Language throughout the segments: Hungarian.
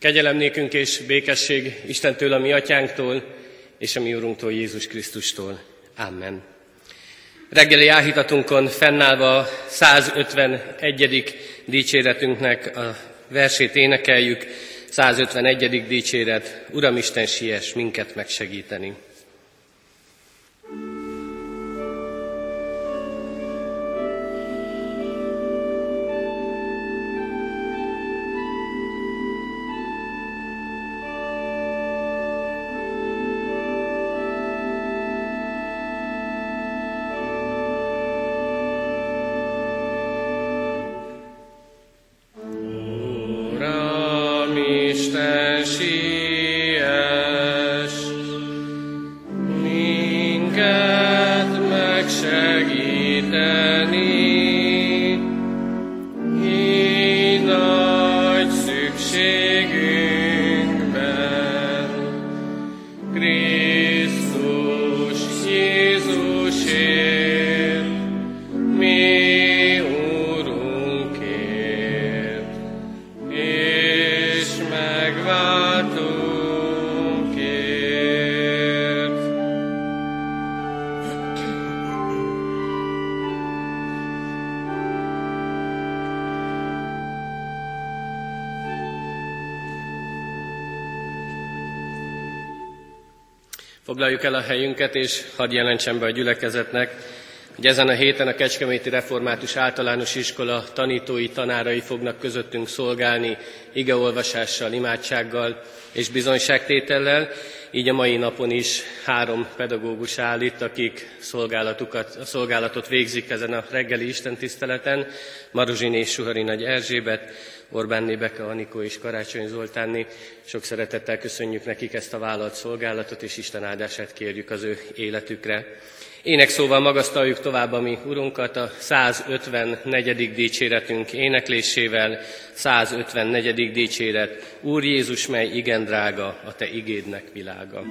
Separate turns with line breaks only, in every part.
Kegyelem és békesség Istentől, a mi atyánktól, és a mi Urunktól, Jézus Krisztustól. Amen. Reggeli áhítatunkon fennállva 151. dicséretünknek a versét énekeljük, 151. dicséret, Uramisten siess minket megsegíteni. Foglaljuk el a helyünket, és hadd jelentsem be a gyülekezetnek, hogy ezen a héten a Kecskeméti Református Általános Iskola tanítói, tanárai fognak közöttünk szolgálni igeolvasással, imádsággal és bizonyságtétellel. Így a mai napon is három pedagógus áll itt, akik szolgálatukat, a szolgálatot végzik ezen a reggeli istentiszteleten. Maruzsiné Suhari Nagy Erzsébet, Orbánné Beka, Anikó és Karácsony Zoltánni. Sok szeretettel köszönjük nekik ezt a vállalt szolgálatot, és Isten áldását kérjük az ő életükre. Ének szóval magasztaljuk tovább a mi Urunkat a 154. dicséretünk éneklésével. 154. dicséret. Úr Jézus, mely igen drága, a Te igédnek világa.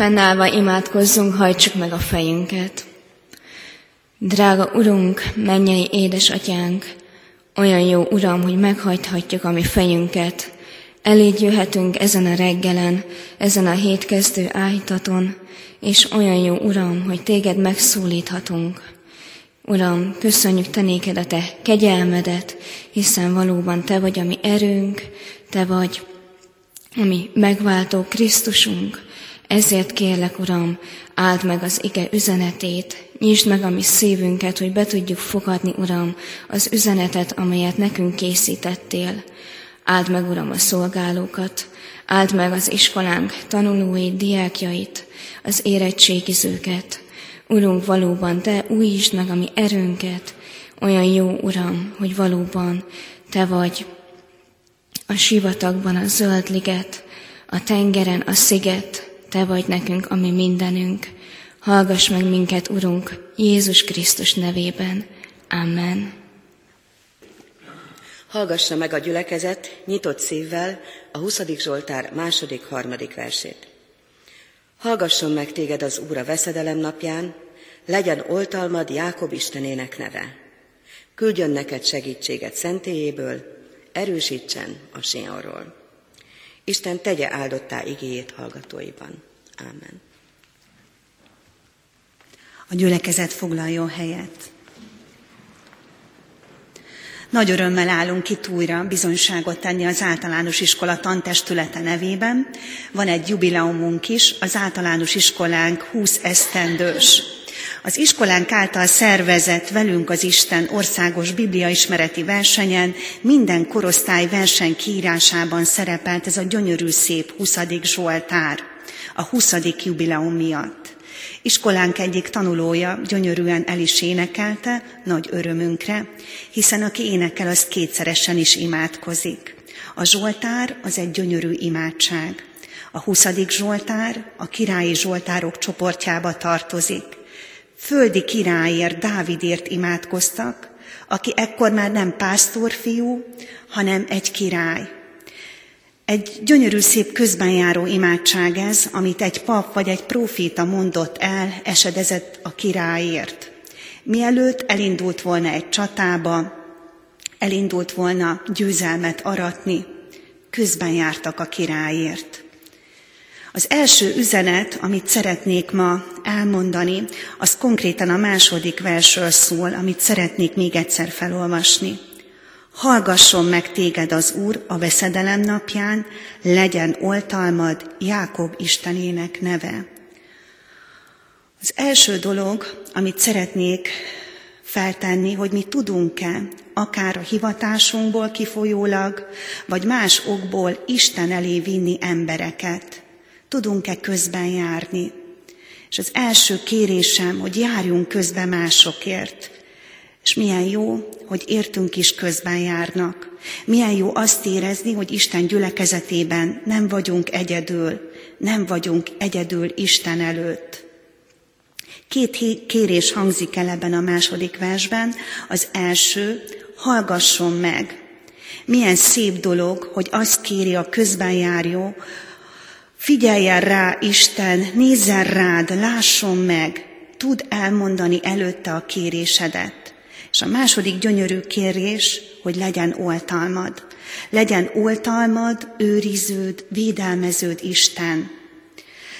Fennállva imádkozzunk, hajtsuk meg a fejünket. Drága Urunk, mennyei édesatyánk, olyan jó Uram, hogy meghajthatjuk a mi fejünket, elégy jöhetünk ezen a reggelen, ezen a hétkezdő ájtaton, és olyan jó Uram, hogy téged megszólíthatunk. Uram, köszönjük te néked a te kegyelmedet, hiszen valóban te vagy a mi erőnk, te vagy a mi megváltó Krisztusunk, Ezért kérlek, Uram, áld meg az ige üzenetét, nyisd meg a mi szívünket, hogy be tudjuk fogadni, Uram, az üzenetet, amelyet nekünk készítettél. Áld meg, Uram, a szolgálókat, áld meg az iskolánk tanulóit, diákjait, az érettségizőket. Urunk, valóban Te újítsd meg a mi erőnket, olyan jó, Uram, hogy valóban Te vagy a sivatagban a zöld liget, a tengeren a sziget, Te vagy nekünk, ami mindenünk. Hallgass meg minket, Urunk, Jézus Krisztus nevében. Amen.
Hallgassa meg a gyülekezet nyitott szívvel a 20. Zsoltár második, harmadik versét. Hallgasson meg téged az Úr a veszedelem napján, legyen oltalmad Jákob Istenének neve. Küldjön neked segítséget szentélyéből, erősítsen a Sionról. Isten tegye áldottá igéjét hallgatóiban. Ámen.
A gyülekezet foglaljon helyet. Nagy örömmel állunk itt újra bizonyságot tenni az általános iskola tantestülete nevében. Van egy jubileumunk is, az általános iskolánk 20 esztendős. Az iskolánk által szervezett Velünk az Isten országos bibliaismereti versenyen minden korosztály verseny kiírásában szerepelt ez a gyönyörű szép 20. Zsoltár a 20. jubileum miatt. Iskolánk egyik tanulója gyönyörűen el is énekelte, nagy örömünkre, hiszen aki énekel, az kétszeresen is imádkozik. A Zsoltár az egy gyönyörű imádság. A 20. Zsoltár a királyi Zsoltárok csoportjába tartozik. Földi királyért, Dávidért imádkoztak, aki ekkor már nem pásztorfiú, hanem egy király. Egy gyönyörű szép közbenjáró imádság ez, amit egy pap vagy egy proféta mondott el, esedezett a királyért. Mielőtt elindult volna egy csatába, elindult volna győzelmet aratni, közben jártak a királyért. Az első üzenet, amit szeretnék ma elmondani, az konkrétan a második versről szól, amit szeretnék még egyszer felolvasni. Hallgasson meg téged az Úr a veszedelem napján, legyen oltalmad Jákob Istenének neve. Az első dolog, amit szeretnék feltenni, hogy mi tudunk-e, akár a hivatásunkból kifolyólag, vagy más okból Isten elé vinni embereket. Tudunk-e közben járni? És az első kérésem, hogy járjunk közben másokért. És milyen jó, hogy értünk is közben járnak. Milyen jó azt érezni, hogy Isten gyülekezetében nem vagyunk egyedül, nem vagyunk egyedül Isten előtt. Két kérés hangzik el ebben a második versben. Az első, hallgasson meg. Milyen szép dolog, hogy azt kéri a közben járó, figyeljen rá Isten, nézzen rád, lásson meg, tud elmondani előtte a kérésedet. És a második gyönyörű kérés, hogy legyen oltalmad. Legyen oltalmad, őriződ, védelmeződ Isten.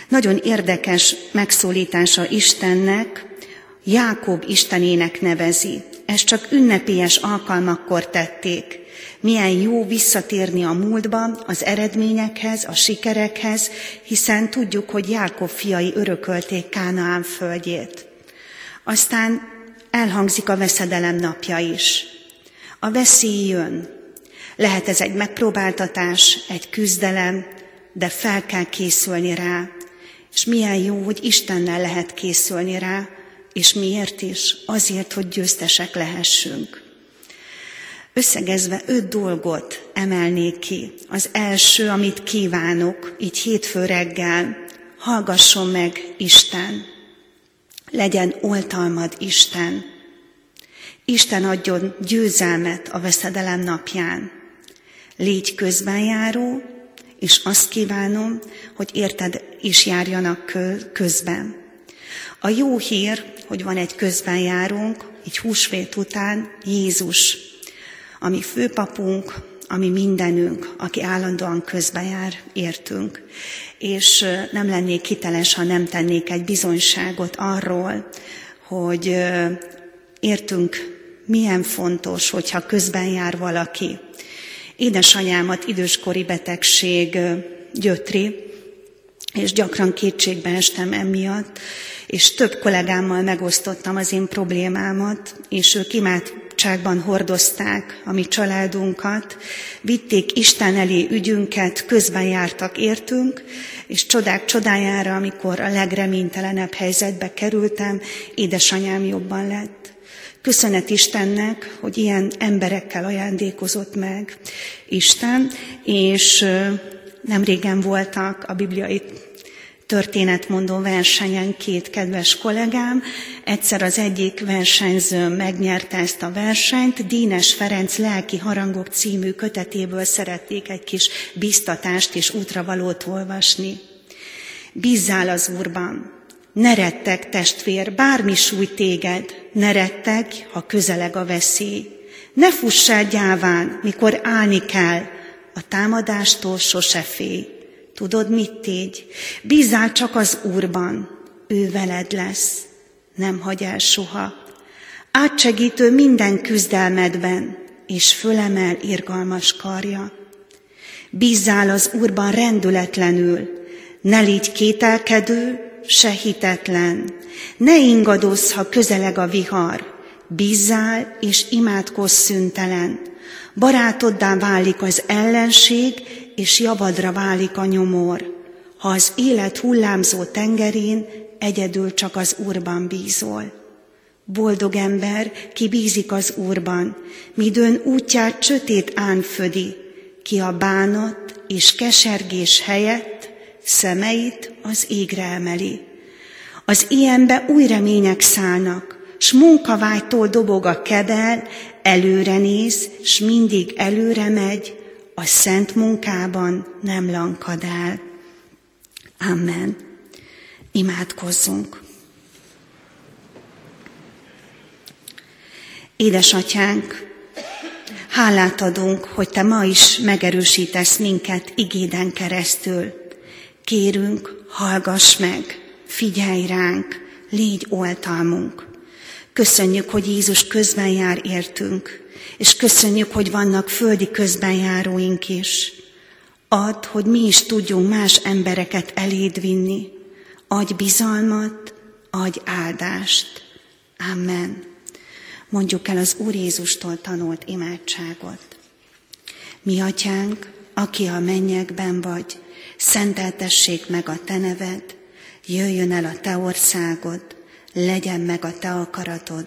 Nagyon érdekes megszólítása Istennek, Jákob Istenének nevezi. Ezt csak ünnepélyes alkalmakkor tették. Milyen jó visszatérni a múltba, az eredményekhez, a sikerekhez, hiszen tudjuk, hogy Jákob fiai örökölték Kánaán földjét. Aztán elhangzik a veszedelem napja is. A veszély jön. Lehet ez egy megpróbáltatás, egy küzdelem, de fel kell készülni rá. És milyen jó, hogy Istennel lehet készülni rá, és miért is? Azért, hogy győztesek lehessünk. Összegezve öt dolgot emelnék ki. Az első, amit kívánok, így hétfő reggel, hallgasson meg Isten. Legyen oltalmad Isten. Isten adjon győzelmet a veszedelem napján. Légy közbenjáró, és azt kívánom, hogy érted is járjanak közben. A jó hír, hogy van egy közbenjárónk, egy húsvét után Jézus, ami főpapunk, ami mindenünk, aki állandóan közbejár, értünk. És nem lennék hiteles, ha nem tennék egy bizonyságot arról, hogy értünk milyen fontos, hogyha közben jár valaki. Édesanyámat időskori betegség gyötri, és gyakran kétségbe estem emiatt, és több kollégámmal megosztottam az én problémámat, és ők imádságban hordozták a mi családunkat, vitték Isten elé ügyünket, közben jártak értünk, és csodák csodájára, amikor a legreménytelenebb helyzetbe kerültem, édesanyám jobban lett. Köszönet Istennek, hogy ilyen emberekkel ajándékozott meg Isten, és nem régen voltak a bibliai történetmondó versenyen két kedves kollégám. Egyszer az egyik versenyző megnyerte ezt a versenyt, Dínes Ferenc Lelki Harangok című kötetéből szerették egy kis biztatást és útravalót olvasni. Bízzál az Úrban, ne rettek, testvér, bármi súly téged, ne rettek, ha közeleg a veszély. Ne fussál gyáván, mikor állni kell, a támadástól sose félj. Tudod, mit tégy? Bízzál csak az Úrban, ő veled lesz, nem hagy el soha. Átsegítő minden küzdelmedben, és fölemel irgalmas karja. Bízzál az Úrban rendületlenül, ne légy kételkedő, se hitetlen, ne ingadozz, ha közeleg a vihar, bízzál és imádkozz szüntelen, barátoddá válik az ellenség, és javadra válik a nyomor. Ha az élet hullámzó tengerén egyedül csak az Úrban bízol. Boldog ember, ki bízik az Úrban, midőn útját csötét ánfödi, ki a bánat és kesergés helyett szemeit az égre emeli. Az ilyenbe új remények szállnak, s munkavágytól dobog a kebel, előre néz, s mindig előre megy, a szent munkában nem lankad el. Amen. Imádkozzunk. Édesatyánk, hálát adunk, hogy Te ma is megerősítesz minket igéden keresztül. Kérünk, hallgass meg, figyelj ránk, légy oltalmunk. Köszönjük, hogy Jézus közben jár értünk, és köszönjük, hogy vannak földi közbenjáróink is. Add, hogy mi is tudjunk más embereket eléd vinni. Adj bizalmat, adj áldást. Amen. Mondjuk el az Úr Jézustól tanult imádságot. Mi atyánk, aki a mennyekben vagy, szenteltessék meg a te neved, jöjjön el a te országod, legyen meg a te akaratod,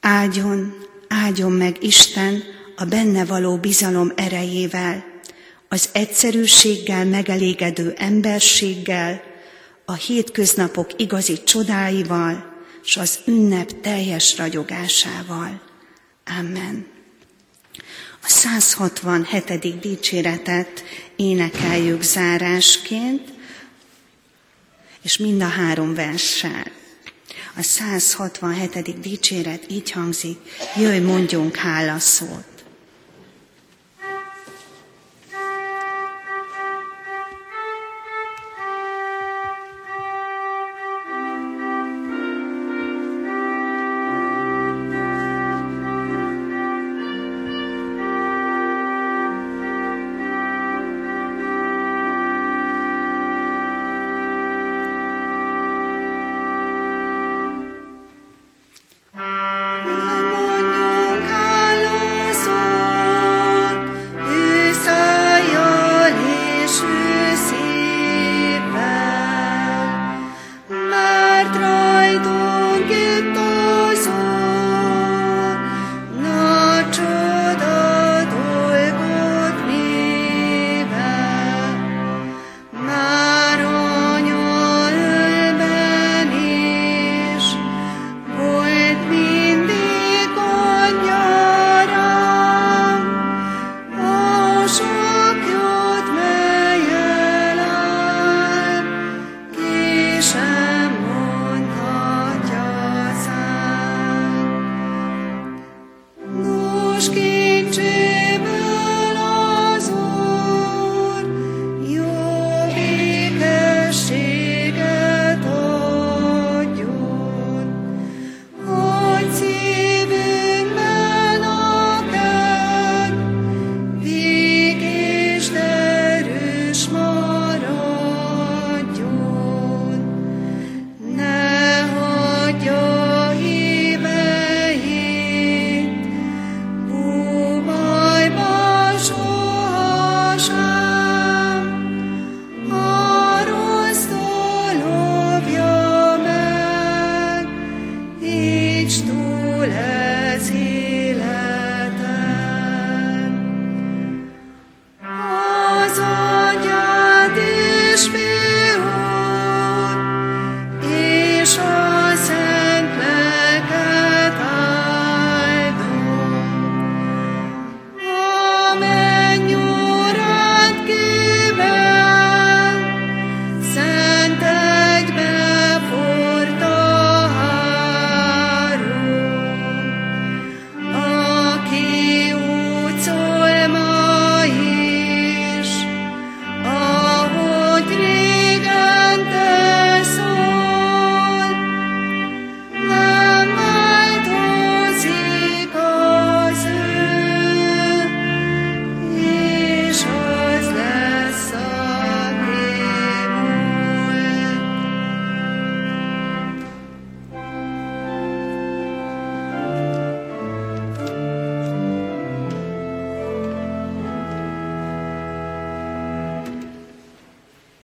Áldjon, áldjon meg Isten a benne való bizalom erejével, az egyszerűséggel megelégedő emberséggel, a hétköznapok igazi csodáival, és az ünnep teljes ragyogásával. Amen. A 167. dicséretet énekeljük zárásként, és mind a három verssel. A 167. dicséret így hangzik, jöjj mondjunk hálaszót.